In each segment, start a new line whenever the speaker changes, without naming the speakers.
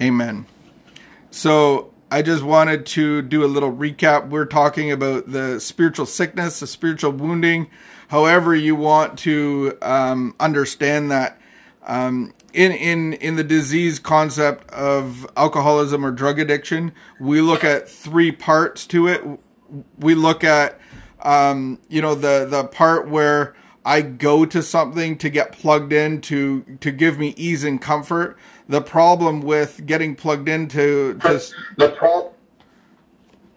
Amen. So I just wanted to do a little recap. We're talking about the spiritual sickness, the spiritual wounding, however you want to um, understand that. Um, in, in, in the disease concept of alcoholism or drug addiction, we look at three parts to it. We look at, um, you know, the, the part where I go to something to get plugged in to, to give me ease and comfort the problem with getting plugged into to
the pro-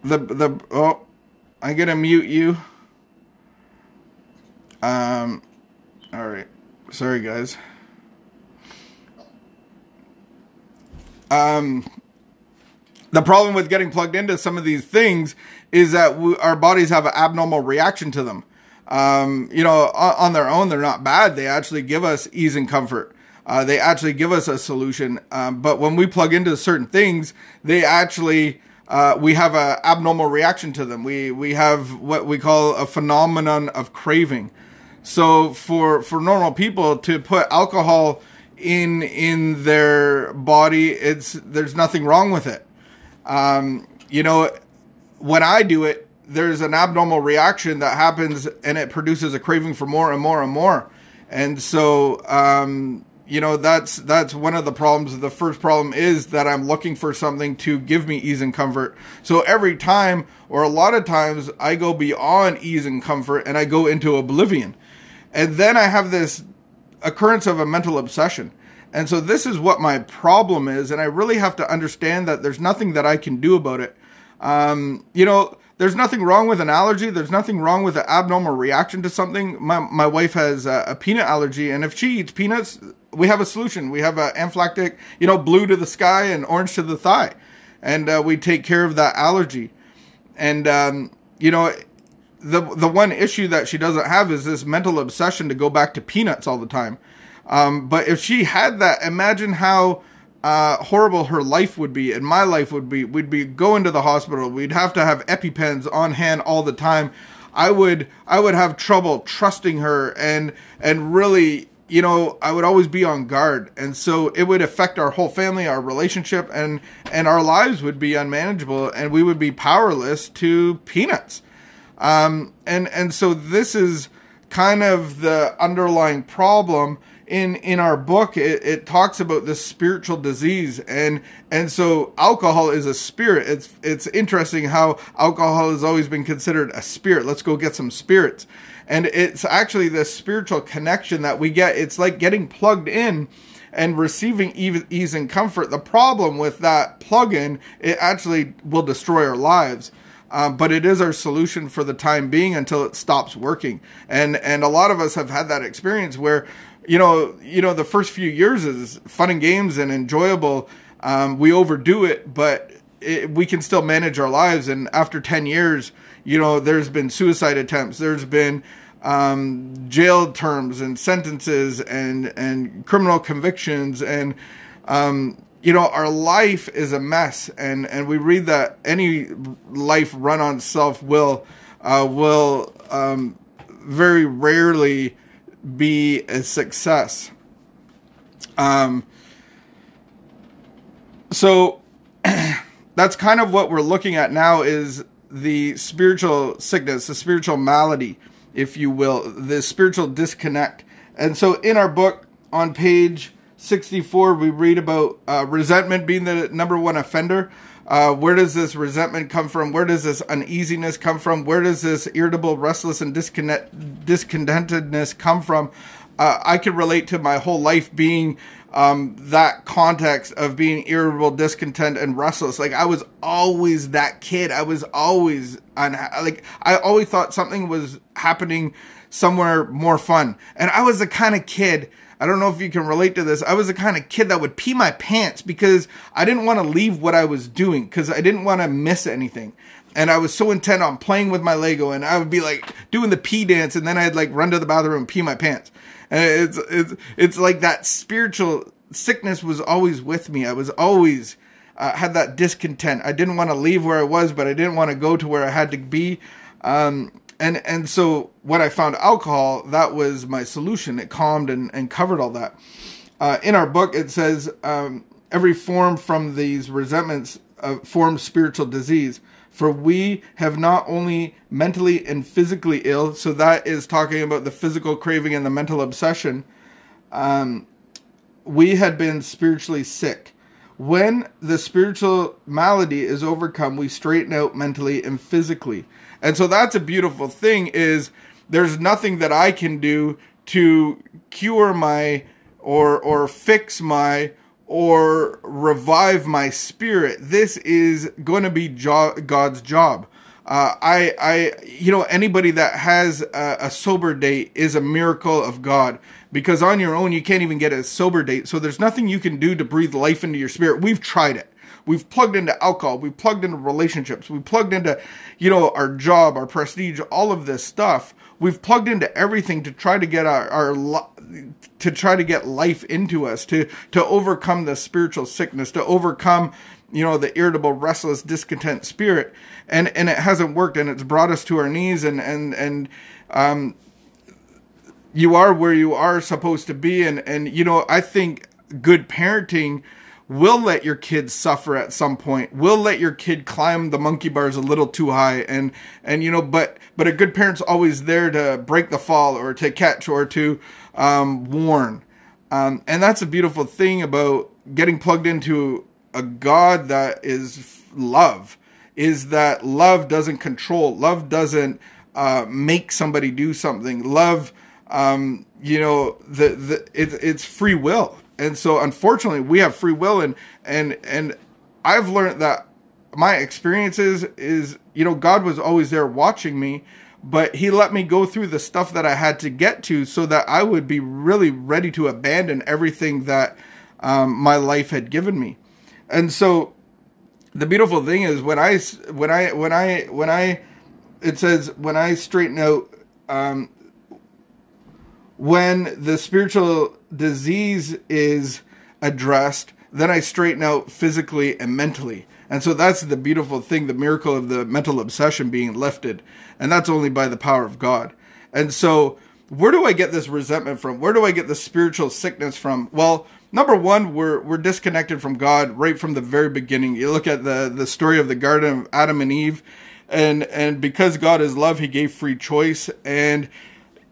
the the oh I'm gonna mute you. Um all right. Sorry guys. Um the problem with getting plugged into some of these things is that we, our bodies have an abnormal reaction to them. Um, you know, on, on their own, they're not bad. They actually give us ease and comfort. Uh, they actually give us a solution. Um, but when we plug into certain things, they actually uh, we have an abnormal reaction to them. We we have what we call a phenomenon of craving. So for for normal people to put alcohol in in their body, it's there's nothing wrong with it. Um, you know, when I do it, there's an abnormal reaction that happens, and it produces a craving for more and more and more. And so um, you know that's that's one of the problems. The first problem is that i'm looking for something to give me ease and comfort. So every time or a lot of times i go beyond ease and comfort and i go into oblivion. And then i have this occurrence of a mental obsession. And so this is what my problem is and i really have to understand that there's nothing that i can do about it. Um, you know there's nothing wrong with an allergy. There's nothing wrong with an abnormal reaction to something. My, my wife has a, a peanut allergy, and if she eats peanuts, we have a solution. We have a anaphylactic, you know, blue to the sky and orange to the thigh, and uh, we take care of that allergy. And um, you know, the the one issue that she doesn't have is this mental obsession to go back to peanuts all the time. Um, but if she had that, imagine how uh, horrible her life would be and my life would be. We'd be going to the hospital. We'd have to have EpiPens on hand all the time. I would I would have trouble trusting her and and really you know, I would always be on guard, and so it would affect our whole family, our relationship, and and our lives would be unmanageable, and we would be powerless to peanuts. Um, and and so this is kind of the underlying problem in in our book. It, it talks about this spiritual disease, and and so alcohol is a spirit. It's it's interesting how alcohol has always been considered a spirit. Let's go get some spirits and it's actually this spiritual connection that we get. It's like getting plugged in and receiving ease and comfort. The problem with that plug-in, it actually will destroy our lives. Um, but it is our solution for the time being until it stops working. And and a lot of us have had that experience where, you know, you know, the first few years is fun and games and enjoyable. Um, we overdo it, but it, we can still manage our lives. And after ten years, you know, there's been suicide attempts, there's been um, jail terms and sentences and and criminal convictions and um, you know our life is a mess and and we read that any life run on self will uh, will um, very rarely be a success. Um, so that's kind of what we're looking at now is the spiritual sickness, the spiritual malady, if you will, the spiritual disconnect. And so in our book on page 64, we read about uh, resentment being the number one offender. Uh, where does this resentment come from? Where does this uneasiness come from? Where does this irritable, restless, and disconnect, discontentedness come from? Uh, I could relate to my whole life being um, that context of being irritable, discontent, and restless. Like I was always that kid. I was always unha- like I always thought something was happening somewhere more fun. And I was the kind of kid. I don't know if you can relate to this. I was the kind of kid that would pee my pants because I didn't want to leave what I was doing because I didn't want to miss anything. And I was so intent on playing with my Lego and I would be like doing the pee dance and then I'd like run to the bathroom and pee my pants. And it's it's it's like that spiritual sickness was always with me. I was always uh, had that discontent. I didn't want to leave where I was, but I didn't want to go to where I had to be. Um, and and so when I found alcohol, that was my solution. It calmed and, and covered all that. Uh, in our book, it says um, every form from these resentments uh, forms spiritual disease. For we have not only mentally and physically ill, so that is talking about the physical craving and the mental obsession. Um, we had been spiritually sick. When the spiritual malady is overcome, we straighten out mentally and physically. And so that's a beautiful thing is there's nothing that I can do to cure my or or fix my or revive my spirit. This is going to be jo- God's job. Uh, I, I, you know, anybody that has a, a, sober date is a miracle of God because on your own you can't even get a sober date. So there's nothing you can do to breathe life into your spirit. We've tried it. We've plugged into alcohol. We've plugged into relationships. We've plugged into, you know, our job, our prestige, all of this stuff. We've plugged into everything to try to get our, our to try to get life into us, to to overcome the spiritual sickness, to overcome you know the irritable restless discontent spirit and and it hasn't worked and it's brought us to our knees and and and um you are where you are supposed to be and and you know i think good parenting will let your kid suffer at some point. Will let your kid climb the monkey bars a little too high. And and you know but but a good parent's always there to break the fall or to catch or to um, warn. Um, and that's a beautiful thing about getting plugged into a god that is love is that love doesn't control. Love doesn't uh, make somebody do something. Love um, you know the, the it, it's free will and so unfortunately we have free will and and and i've learned that my experiences is you know god was always there watching me but he let me go through the stuff that i had to get to so that i would be really ready to abandon everything that um, my life had given me. And so the beautiful thing is when i when i when i when i it says when i straighten out um, when the spiritual disease is addressed, then I straighten out physically and mentally. And so that's the beautiful thing, the miracle of the mental obsession being lifted. And that's only by the power of God. And so, where do I get this resentment from? Where do I get the spiritual sickness from? Well, number one, we're we're disconnected from God right from the very beginning. You look at the the story of the Garden of Adam and Eve, and and because God is love, He gave free choice, and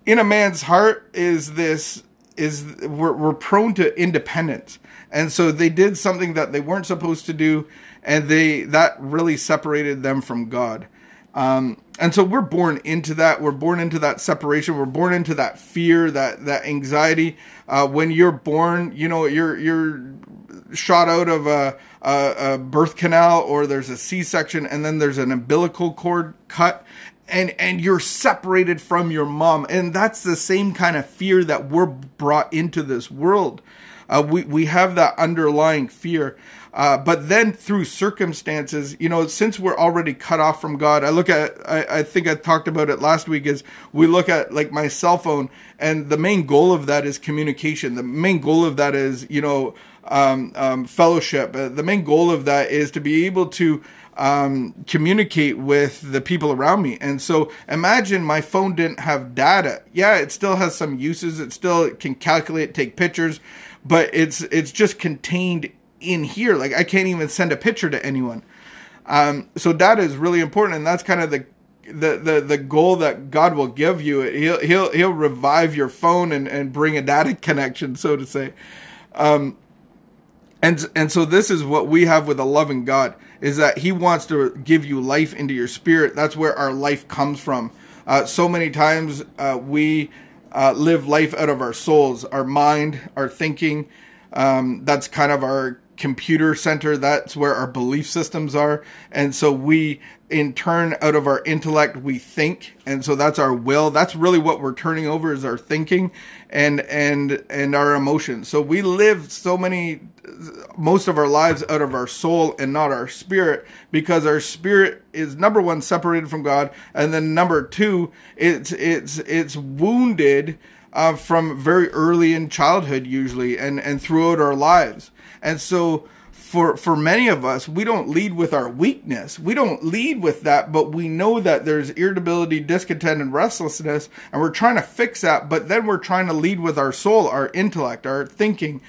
in a man's heart is this is we're, we're prone to independence. And so they did something that they weren't supposed to do and they that really separated them from god. Um, and so we're born into that. We're born into that separation. We're born into that fear that that anxiety. Uh, when you're born you know you're you're shot out of a, a, a birth canal or there's a c-section and then there's an umbilical cord cut and and you're separated from your mom. And that's the same kind of fear that we're brought into this world. Uh, we we have that underlying fear. Uh, but then through circumstances you know since we're already cut off from god i look at I, I think i talked about it last week is we look at like my cell phone and the main goal of that is communication. The main goal of that is you know um, um, fellowship. Uh, the main goal of that is to be able to um, communicate with the people around me. And so imagine my phone didn't have data. Yeah, it still has some uses. It still can calculate, take pictures, but it's it's just contained in here. Like I can't even send a picture to anyone. Um, so data is really important, and that's kind of the the, the the goal that God will give you. He'll he'll he'll revive your phone and, and bring a data connection, so to say. Um, and and so this is what we have with a loving God is that He wants to give you life into your spirit. That's where our life comes from. Uh, so many times uh, we uh, live life out of our souls, our mind, our thinking. Um, that's kind of our computer center. That's where our belief systems are. And so we, in turn, out of our intellect, we think. And so that's our will. That's really what we're turning over is our thinking and, and, and our emotions. So we live so many, most of our lives out of our soul and not our spirit because our spirit is number one, separated from God. And then number two, it's, it's, it's wounded. Uh, from very early in childhood, usually, and, and throughout our lives. And so for for many of us, we don't lead with our weakness. We don't lead with that, but we know that there's irritability, discontent, and restlessness, and we're trying to fix that. But then we're trying to lead with our soul, our intellect, our thinking.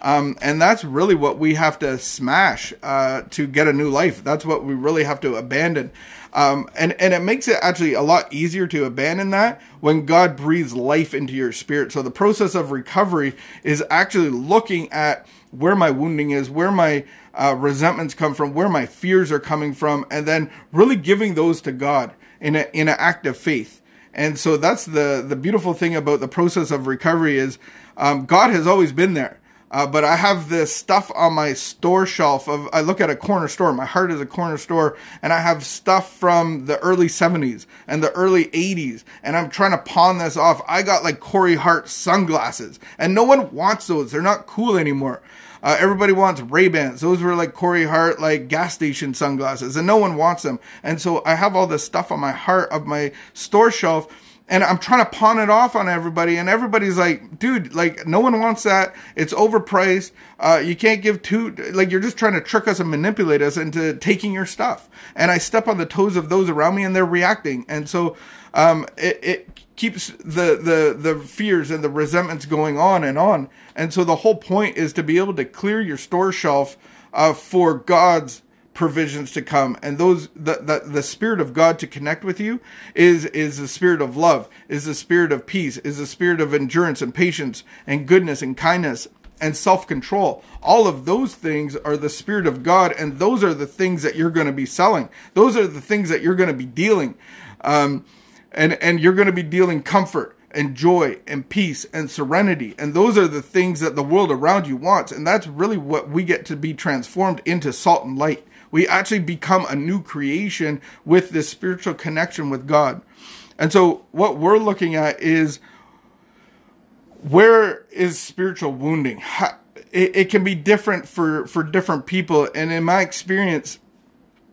Um, and that's really what we have to smash uh, to get a new life. That's what we really have to abandon. Um, and, and it makes it actually a lot easier to abandon that when God breathes life into your spirit. So the process of recovery is actually looking at where my wounding is, where my uh, resentments come from, where my fears are coming from, and then really giving those to God in a, in an act of faith. And so that's the the beautiful thing about the process of recovery is um, God has always been there. Uh, but I have this stuff on my store shelf of I look at a corner store. My heart is a corner store, and I have stuff from the early '70s and the early '80s, and I'm trying to pawn this off. I got like Corey Hart sunglasses, and no one wants those. They're not cool anymore. Uh, everybody wants Ray Bans. Those were like Corey Hart, like gas station sunglasses, and no one wants them. And so I have all this stuff on my heart of my store shelf and I'm trying to pawn it off on everybody, and everybody's like, dude, like no one wants that. It's overpriced. Uh, you can't give two. Like you're just trying to trick us and manipulate us into taking your stuff. And I step on the toes of those around me, and they're reacting. And so um, it, it keeps the the the fears and the resentments going on and on. And so the whole point is to be able to clear your store shelf uh, for God's provisions to come and those the, the the spirit of god to connect with you is is the spirit of love is the spirit of peace is the spirit of endurance and patience and goodness and kindness and self-control all of those things are the spirit of god and those are the things that you're going to be selling those are the things that you're going to be dealing um, and and you're going to be dealing comfort and joy and peace and serenity. And those are the things that the world around you wants. And that's really what we get to be transformed into salt and light we actually become a new creation with this spiritual connection with God. And so, what we're looking at is where is spiritual wounding? it, it can be different for, for different people. And in my experience,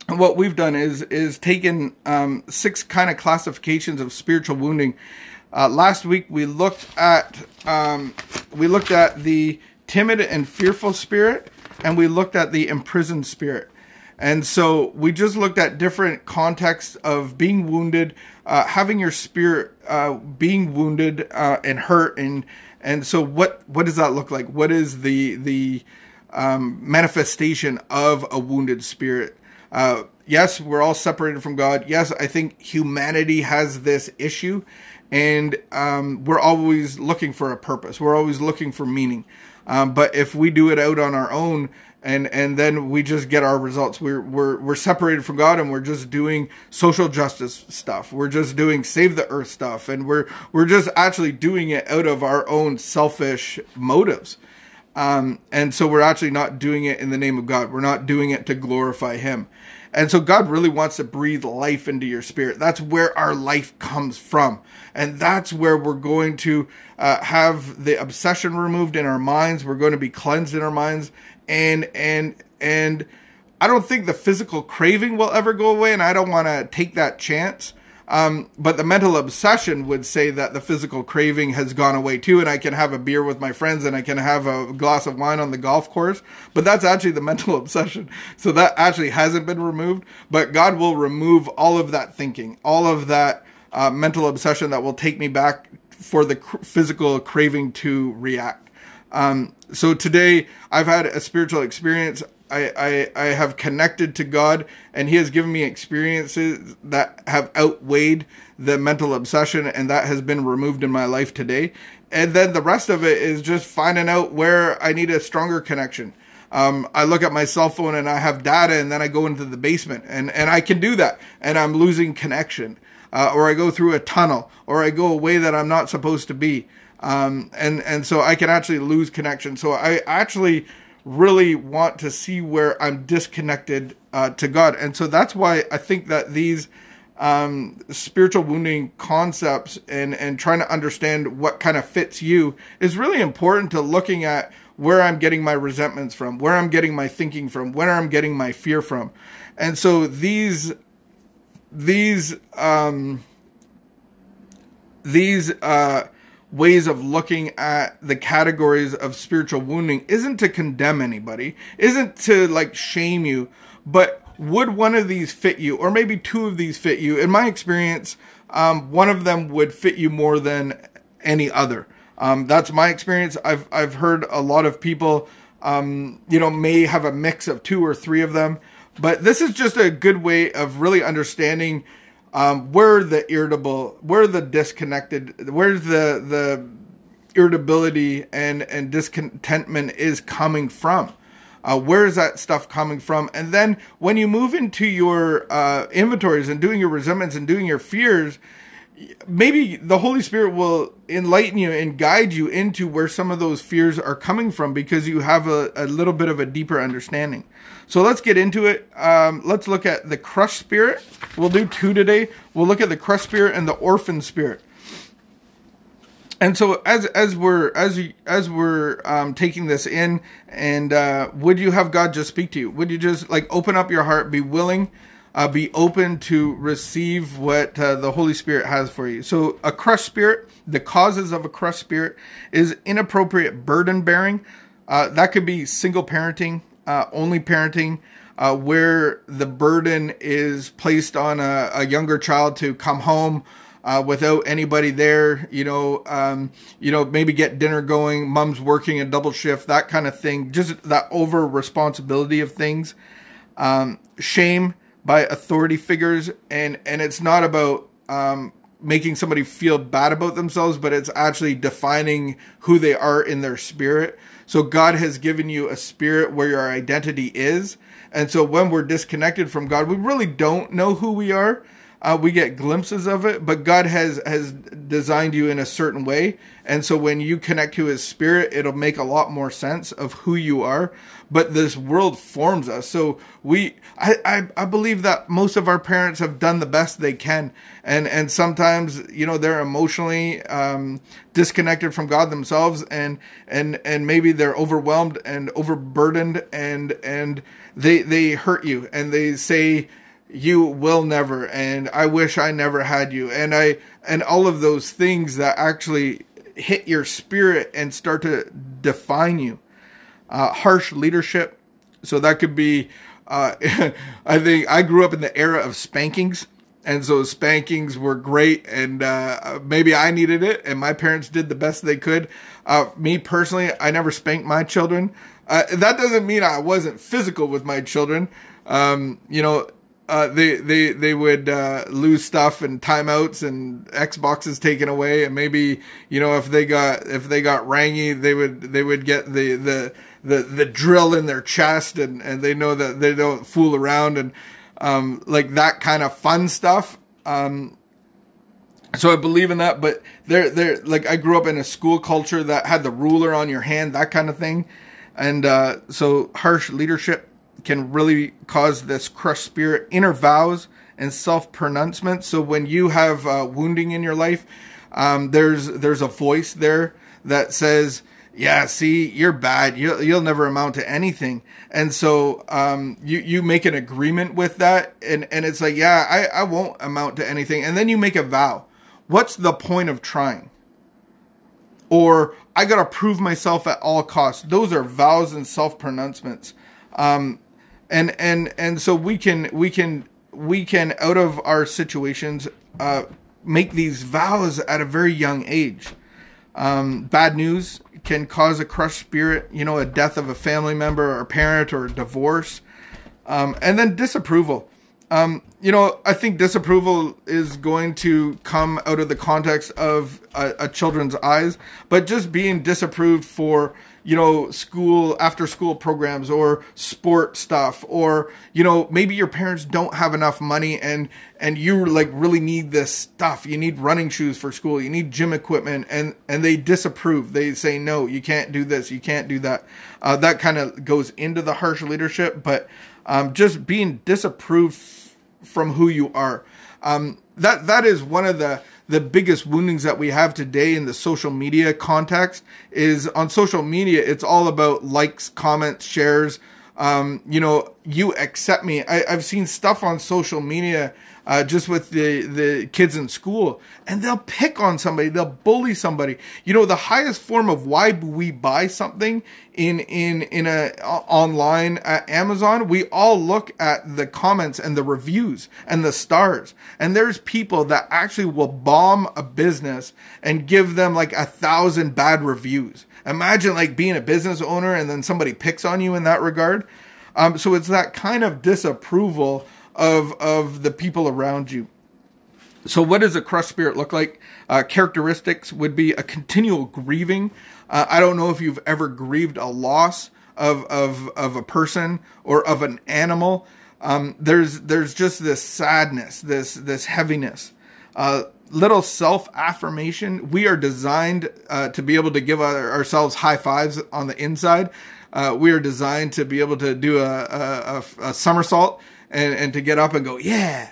what we've done is is taken um, six kind of classifications of spiritual wounding. Uh, last week we looked at um, we looked at the timid and fearful spirit, and we looked at the imprisoned spirit. And so we just looked at different contexts of being wounded, uh, having your spirit uh, being wounded uh, and hurt, and and so what what does that look like? What is the the um, manifestation of a wounded spirit? Uh, yes, we're all separated from God. Yes, I think humanity has this issue, and um, we're always looking for a purpose. We're always looking for meaning. Um, but if we do it out on our own, and and then we just get our results. We're we're we're separated from God, and we're just doing social justice stuff. We're just doing save the earth stuff, and we're we're just actually doing it out of our own selfish motives. Um, and so we're actually not doing it in the name of God. We're not doing it to glorify Him. And so God really wants to breathe life into your spirit. That's where our life comes from. And that's where we're going to uh, have the obsession removed in our minds. We're going to be cleansed in our minds and and and I don't think the physical craving will ever go away, and I don't want to take that chance. Um, but the mental obsession would say that the physical craving has gone away too, and I can have a beer with my friends and I can have a glass of wine on the golf course. But that's actually the mental obsession. So that actually hasn't been removed. But God will remove all of that thinking, all of that uh, mental obsession that will take me back for the cr- physical craving to react. Um, so today I've had a spiritual experience. I, I, I have connected to God and He has given me experiences that have outweighed the mental obsession and that has been removed in my life today. And then the rest of it is just finding out where I need a stronger connection. Um, I look at my cell phone and I have data and then I go into the basement and, and I can do that and I'm losing connection. Uh, or I go through a tunnel or I go a way that I'm not supposed to be um, and and so I can actually lose connection. So I actually really want to see where I'm disconnected uh, to God, and so that's why I think that these um, spiritual wounding concepts and and trying to understand what kind of fits you is really important to looking at where I'm getting my resentments from, where I'm getting my thinking from, where I'm getting my fear from, and so these these um, these uh, ways of looking at the categories of spiritual wounding isn't to condemn anybody, isn't to like shame you, but would one of these fit you, or maybe two of these fit you? In my experience, um, one of them would fit you more than any other. Um, that's my experience. I've I've heard a lot of people, um, you know, may have a mix of two or three of them, but this is just a good way of really understanding um, where the irritable, where the disconnected, where's the the irritability and and discontentment is coming from. Uh, where is that stuff coming from? And then when you move into your uh, inventories and doing your resentments and doing your fears, maybe the Holy Spirit will enlighten you and guide you into where some of those fears are coming from because you have a, a little bit of a deeper understanding. So let's get into it. Um, let's look at the crushed spirit. We'll do two today. We'll look at the crushed spirit and the orphan spirit and so as as we're as as we're um, taking this in, and uh, would you have God just speak to you? Would you just like open up your heart, be willing, uh, be open to receive what uh, the Holy Spirit has for you? So a crushed spirit, the causes of a crushed spirit is inappropriate burden bearing. Uh, that could be single parenting, uh, only parenting. Uh, where the burden is placed on a, a younger child to come home uh, without anybody there. You know, um, you know, maybe get dinner going. Mom's working a double shift, that kind of thing. Just that over responsibility of things. Um, shame by authority figures, and and it's not about um, making somebody feel bad about themselves, but it's actually defining who they are in their spirit. So God has given you a spirit where your identity is. And so when we're disconnected from God, we really don't know who we are uh, we get glimpses of it, but God has has designed you in a certain way, and so when you connect to His Spirit, it'll make a lot more sense of who you are. But this world forms us, so we I, I, I believe that most of our parents have done the best they can, and and sometimes you know they're emotionally um, disconnected from God themselves, and and and maybe they're overwhelmed and overburdened, and and they they hurt you, and they say you will never and i wish i never had you. And i and all of those things that actually hit your spirit and start to define you uh, harsh leadership. So that could be uh, i think i grew up in the era of spankings and so spankings were great and uh, maybe i needed it and my parents did the best they could. Uh, me personally i never spanked my children. Uh, that doesn't mean i wasn't physical with my children. Um, you know uh, they they they would uh, lose stuff and timeouts and Xboxes taken away, and maybe you know if they got if they got rangy, they would they would get the the the, the drill in their chest, and and they know that they don't fool around and um, like that kind of fun stuff. Um, so I believe in that, but they're they're like I grew up in a school culture that had the ruler on your hand, that kind of thing, and uh, so harsh leadership can really cause this crushed spirit, inner vows and self pronouncement. So when you have uh, wounding in your life, um, there's there's a voice there that says, "Yeah, see, you're bad. You'll you'll never amount to anything." And so um, you you make an agreement with that, and and it's like, "Yeah, I I won't amount to anything." And then you make a vow. What's the point of trying? Or I gotta prove myself at all costs. Those are vows and self pronouncements. Um, and and and so we can we can we can out of our situations uh, make these vows at a very young age. Um, bad news can cause a crushed spirit, you know, a death of a family member or parent or divorce, um, and then disapproval. Um, you know, I think disapproval is going to come out of the context of a, a children's eyes, but just being disapproved for you know, school after school programs or sport stuff or, you know, maybe your parents don't have enough money and, and you like really need this stuff. You need running shoes for school. You need gym equipment and, and they disapprove. They say, no, you can't do this. You can't do that. Uh, that kind of goes into the harsh leadership, but, um, just being disapproved from who you are. Um, that, that is one of the, the biggest woundings that we have today in the social media context is on social media, it's all about likes, comments, shares. Um, you know, you accept me. I, have seen stuff on social media uh, just with the the kids in school, and they'll pick on somebody, they'll bully somebody. You know, the highest form of why we buy something in in in a online at Amazon, we all look at the comments and the reviews and the stars, and there's people that actually will bomb a business and give them like a thousand bad reviews. Imagine like being a business owner and then somebody picks on you in that regard. Um, so it's that kind of disapproval of of the people around you. So, what does a crushed spirit look like? Uh, characteristics would be a continual grieving. Uh, I don't know if you've ever grieved a loss of of of a person or of an animal. Um, there's there's just this sadness, this this heaviness. Uh, little self affirmation. We are designed uh, to be able to give our, ourselves high fives on the inside. Uh, we are designed to be able to do a, a, a, a somersault and, and to get up and go, yeah.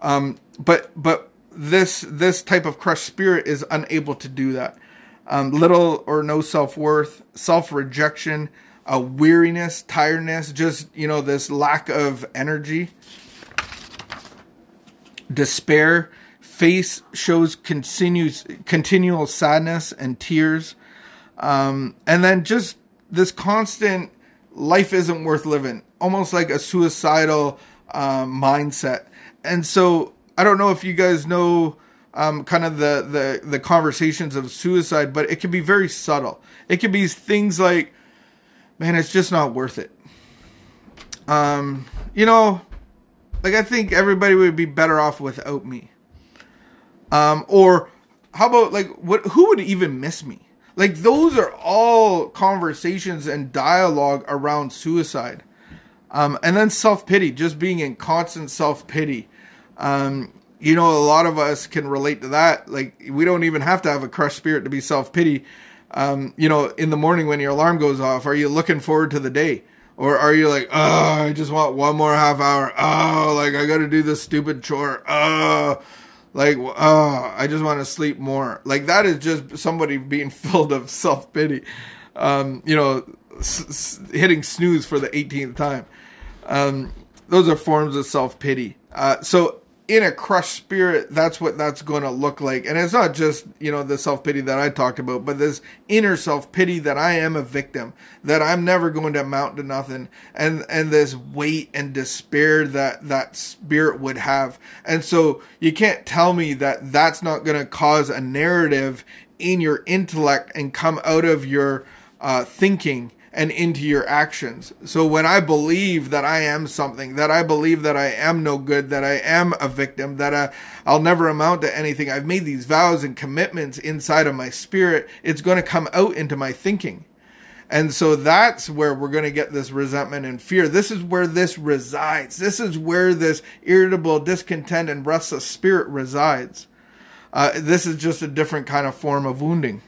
Um, but but this this type of crushed spirit is unable to do that. Um, little or no self worth, self rejection, a weariness, tiredness, just you know this lack of energy, despair. Face shows continues continual sadness and tears, um, and then just this constant life isn't worth living, almost like a suicidal um, mindset. And so I don't know if you guys know um, kind of the, the the conversations of suicide, but it can be very subtle. It can be things like, "Man, it's just not worth it." Um, you know, like I think everybody would be better off without me. Um, or how about like what? Who would even miss me? Like those are all conversations and dialogue around suicide. Um, and then self pity, just being in constant self pity. Um, you know, a lot of us can relate to that. Like, we don't even have to have a crushed spirit to be self pity. Um, you know, in the morning when your alarm goes off, are you looking forward to the day? Or are you like, oh, I just want one more half hour. Oh, like I got to do this stupid chore. Oh, like, oh, I just want to sleep more. Like that is just somebody being filled of self pity. Um, you know, s- hitting snooze for the 18th time. Um, those are forms of self pity. Uh, so in a crushed spirit, that's what that's going to look like. And it's not just, you know, the self pity that I talked about, but this inner self pity that I am a victim, that I'm never going to amount to nothing. And, and this weight and despair that that spirit would have. And so you can't tell me that that's not going to cause a narrative in your intellect and come out of your uh, thinking and into your actions. So when I believe that I am something, that I believe that I am no good, that I am a victim, that I, I'll never amount to anything, I've made these vows and commitments inside of my spirit, it's going to come out into my thinking. And so that's where we're going to get this resentment and fear. This is where this resides. This is where this irritable, discontent, and restless spirit resides. Uh, this is just a different kind of form of wounding.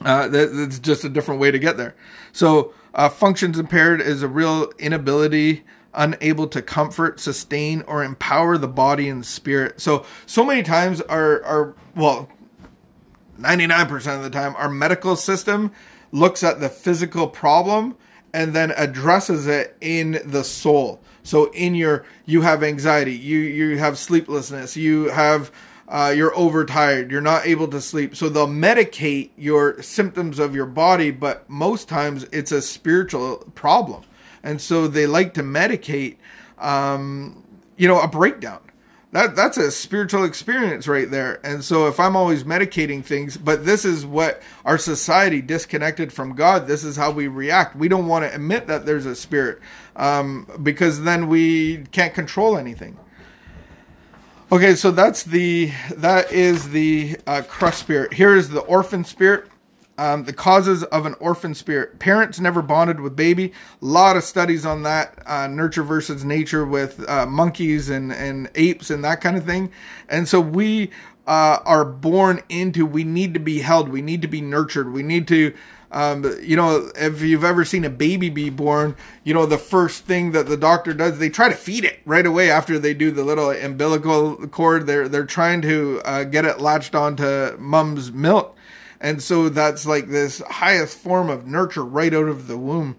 Uh, that's just a different way to get there. So, uh, functions impaired is a real inability, unable to comfort, sustain, or empower the body and spirit. So, so many times our, our well, 99% of the time, our medical system looks at the physical problem and then addresses it in the soul. So in your you have anxiety, you you have sleeplessness, you have uh, you're overtired, you're not able to sleep. So they'll medicate your symptoms of your body, but most times it's a spiritual problem. And so they like to medicate, um, you know, a breakdown. That that's a spiritual experience right there. And so if I'm always medicating things, but this is what our society disconnected from God, this is how we react. We don't want to admit that there's a spirit um, because then we can't control anything. Okay, so that's the that is the uh, spirit. Here is the orphan spirit. Um, the causes of an orphan spirit. Parents never bonded with baby. A lot of studies on that, uh, nurture versus nature with uh, monkeys and, and apes and that kind of thing. And so we uh, are born into, we need to be held, we need to be nurtured, we need to um, you know, if you've ever seen a baby be born, you know, the first thing that the doctor does, they try to feed it right away after they do the little umbilical cord. They're, they're trying to uh, get it latched onto mom's milk. And so that's like this highest form of nurture right out of the womb.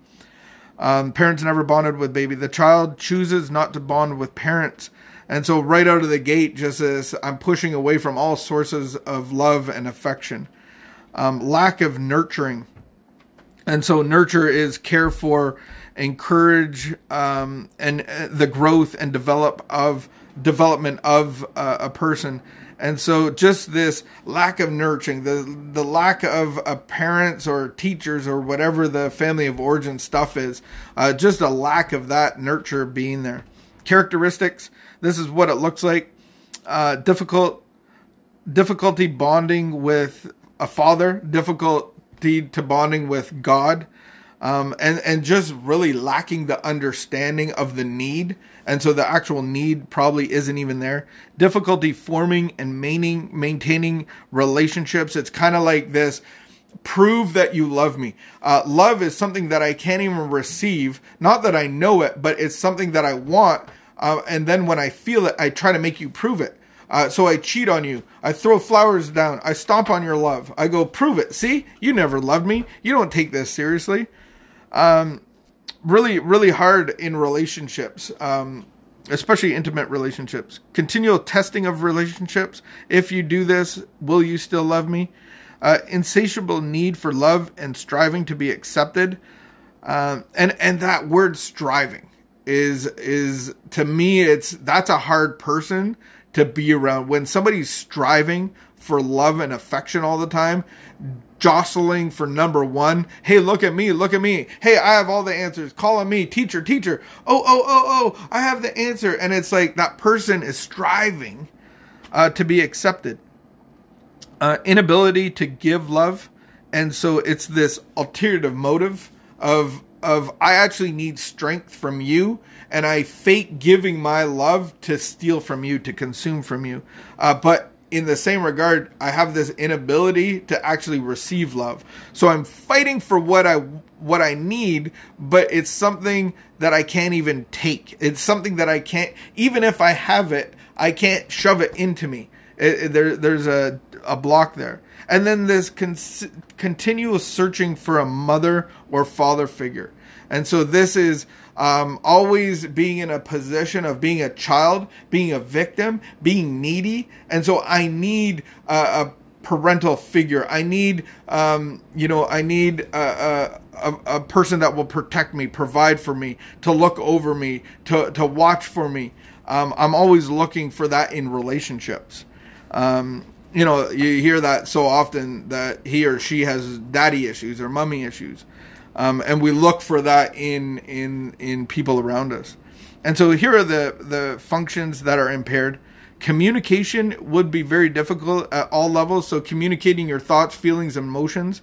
Um, parents never bonded with baby. The child chooses not to bond with parents. And so, right out of the gate, just as I'm pushing away from all sources of love and affection, um, lack of nurturing. And so, nurture is care for, encourage, um, and uh, the growth and develop of development of uh, a person. And so, just this lack of nurturing, the the lack of uh, parents or teachers or whatever the family of origin stuff is, uh, just a lack of that nurture being there. Characteristics. This is what it looks like. Uh, difficult difficulty bonding with a father. Difficulty to bonding with God. Um, and and just really lacking the understanding of the need and so the actual need probably isn't even there. Difficulty forming and maintaining maintaining relationships. It's kind of like this prove that you love me. Uh, love is something that I can't even receive. Not that I know it, but it's something that I want. Uh, and then when I feel it, I try to make you prove it. Uh, so I cheat on you. I throw flowers down. I stomp on your love. I go, prove it. See, you never loved me. You don't take this seriously. Um, really, really hard in relationships, um, especially intimate relationships. Continual testing of relationships. If you do this, will you still love me? Uh, insatiable need for love and striving to be accepted. Um, and and that word striving is is to me it's that's a hard person to be around when somebody's striving for love and affection all the time jostling for number one. Hey, look at me, look at me. Hey, I have all the answers. Call on me, teacher, teacher. Oh, oh, oh, oh, I have the answer. And it's like that person is striving uh, to be accepted. Uh, inability to give love. And so it's this alternative motive of of I actually need strength from you, and I fake giving my love to steal from you, to consume from you. Uh, but in the same regard, I have this inability to actually receive love. So I'm fighting for what I what I need, but it's something that I can't even take. It's something that I can't even if I have it, I can't shove it into me. It, it, there there's a a block there. And then this con- continuous searching for a mother or father figure. And so this is um, always being in a position of being a child, being a victim, being needy. And so I need a, a parental figure. I need, um, you know, I need a, a, a, person that will protect me, provide for me, to look over me, to, to watch for me. Um, I'm always looking for that in relationships. Um, you know, you hear that so often that he or she has daddy issues or mummy issues um, and we look for that in in in people around us. And so here are the the functions that are impaired. Communication would be very difficult at all levels. So communicating your thoughts, feelings, emotions.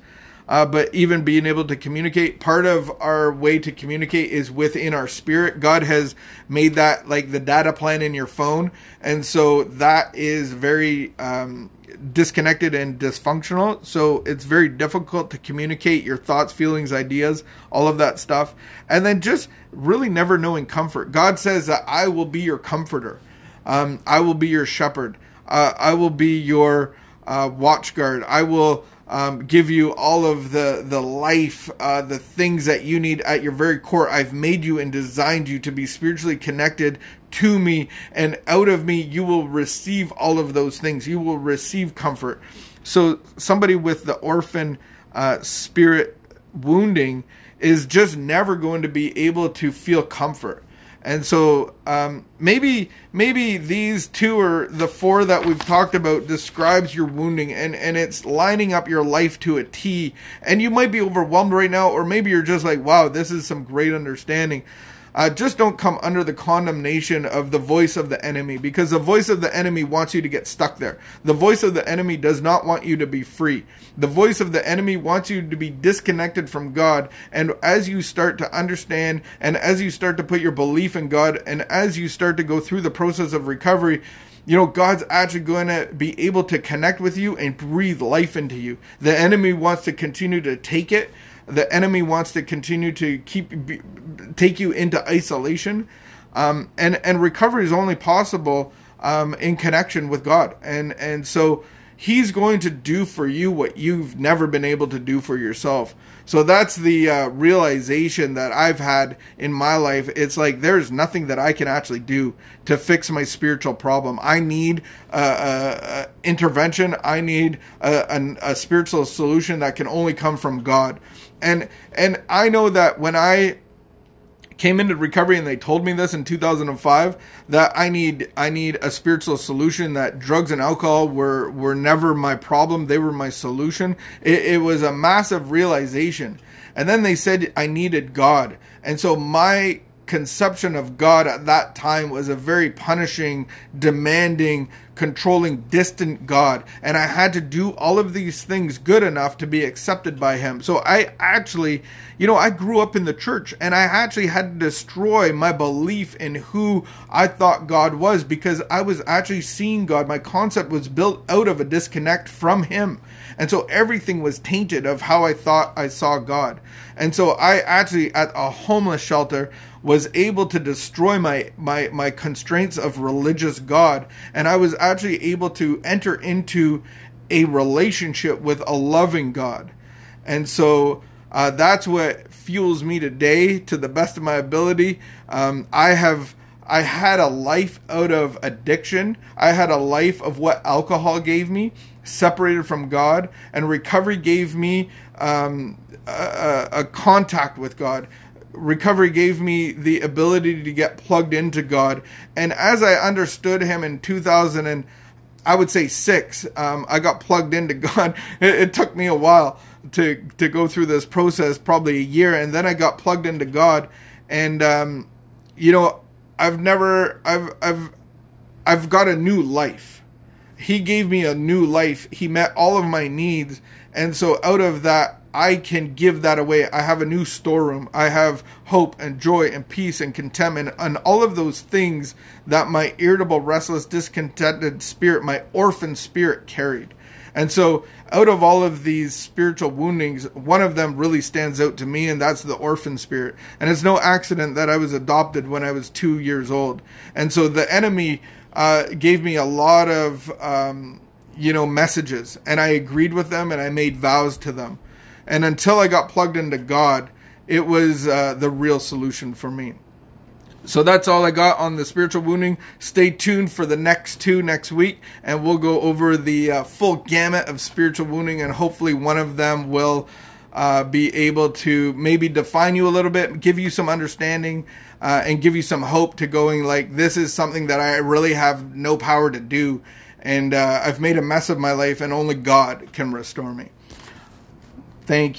Uh, but even being able to communicate, part of our way to communicate is within our spirit. God has made that like the data plan in your phone, and so that is very um, disconnected and dysfunctional. So it's very difficult to communicate your thoughts, feelings, ideas, all of that stuff. And then just really never knowing comfort. God says that I will be your comforter, um, I will be your shepherd, uh, I will be your uh, watch guard, I will. Um, give you all of the the life, uh, the things that you need at your very core. I've made you and designed you to be spiritually connected to me, and out of me you will receive all of those things. You will receive comfort. So somebody with the orphan uh, spirit wounding is just never going to be able to feel comfort. And so um, maybe maybe these two or the four that we've talked about describes your wounding and, and it's lining up your life to a T. And you might be overwhelmed right now, or maybe you're just like, wow, this is some great understanding uh, just don't come under the condemnation of the voice of the enemy because the voice of the enemy wants you to get stuck there. The voice of the enemy does not want you to be free. The voice of the enemy wants you to be disconnected from God. And as you start to understand and as you start to put your belief in God and as you start to go through the process of recovery, you know, God's actually going to be able to connect with you and breathe life into you. The enemy wants to continue to take it the enemy wants to continue to keep be, take you into isolation um, and and recovery is only possible um, in connection with god and and so He's going to do for you what you've never been able to do for yourself. So that's the uh, realization that I've had in my life. It's like there's nothing that I can actually do to fix my spiritual problem. I need a, a, a intervention. I need a, a spiritual solution that can only come from God. And and I know that when I came into recovery and they told me this in 2005 that I need I need a spiritual solution that drugs and alcohol were were never my problem. They were my solution. It, it was a massive realization. And then they said I needed God. And so my conception of God at that time was a very punishing, demanding, controlling, distant God. And I had to do all of these things good enough to be accepted by Him. So I actually, you know, I grew up in the church and I actually had to destroy my belief in who I thought God was because I was actually seeing God. My concept was built out of a disconnect from Him. And so everything was tainted of how I thought I saw God. And so I actually, at a homeless shelter, was able to destroy my my my constraints of religious God, and I was actually able to enter into a relationship with a loving God, and so. Uh, that's what fuels me today to the best of my ability. Um, I have I had a life out of addiction. I had a life of what alcohol gave me, separated from God, and recovery gave me um, a, a, contact with God recovery gave me the ability to get plugged into God. And as I understood Him in 2000 and I would say six, um, I got plugged into God. It, it, took me a while to to go through this process, probably a year, and then I got plugged into God. And um, you know, I've never, I've, I've, I've got a new life. He gave me a new life. He met all of my needs, and so out of that, I can give that away. I have a new storeroom. I have hope and joy and peace and contentment and all of those things that my irritable, restless, discontented spirit, my orphan spirit carried. And so, out of all of these spiritual woundings, one of them really stands out to me, and that's the orphan spirit. And it's no accident that I was adopted when I was two years old. And so, the enemy uh, gave me a lot of, um, you know, messages, and I agreed with them and I made vows to them. And until I got plugged into God, it was uh, the real solution for me. So that's all I got on the spiritual wounding. Stay tuned for the next two next week, and we'll go over the uh, full gamut of spiritual wounding, and hopefully one of them will uh, be able to maybe define you a little bit, give you some understanding, uh, and give you some hope to going like this is something that I really have no power to do, and uh, I've made a mess of my life, and only God can restore me. Thank you.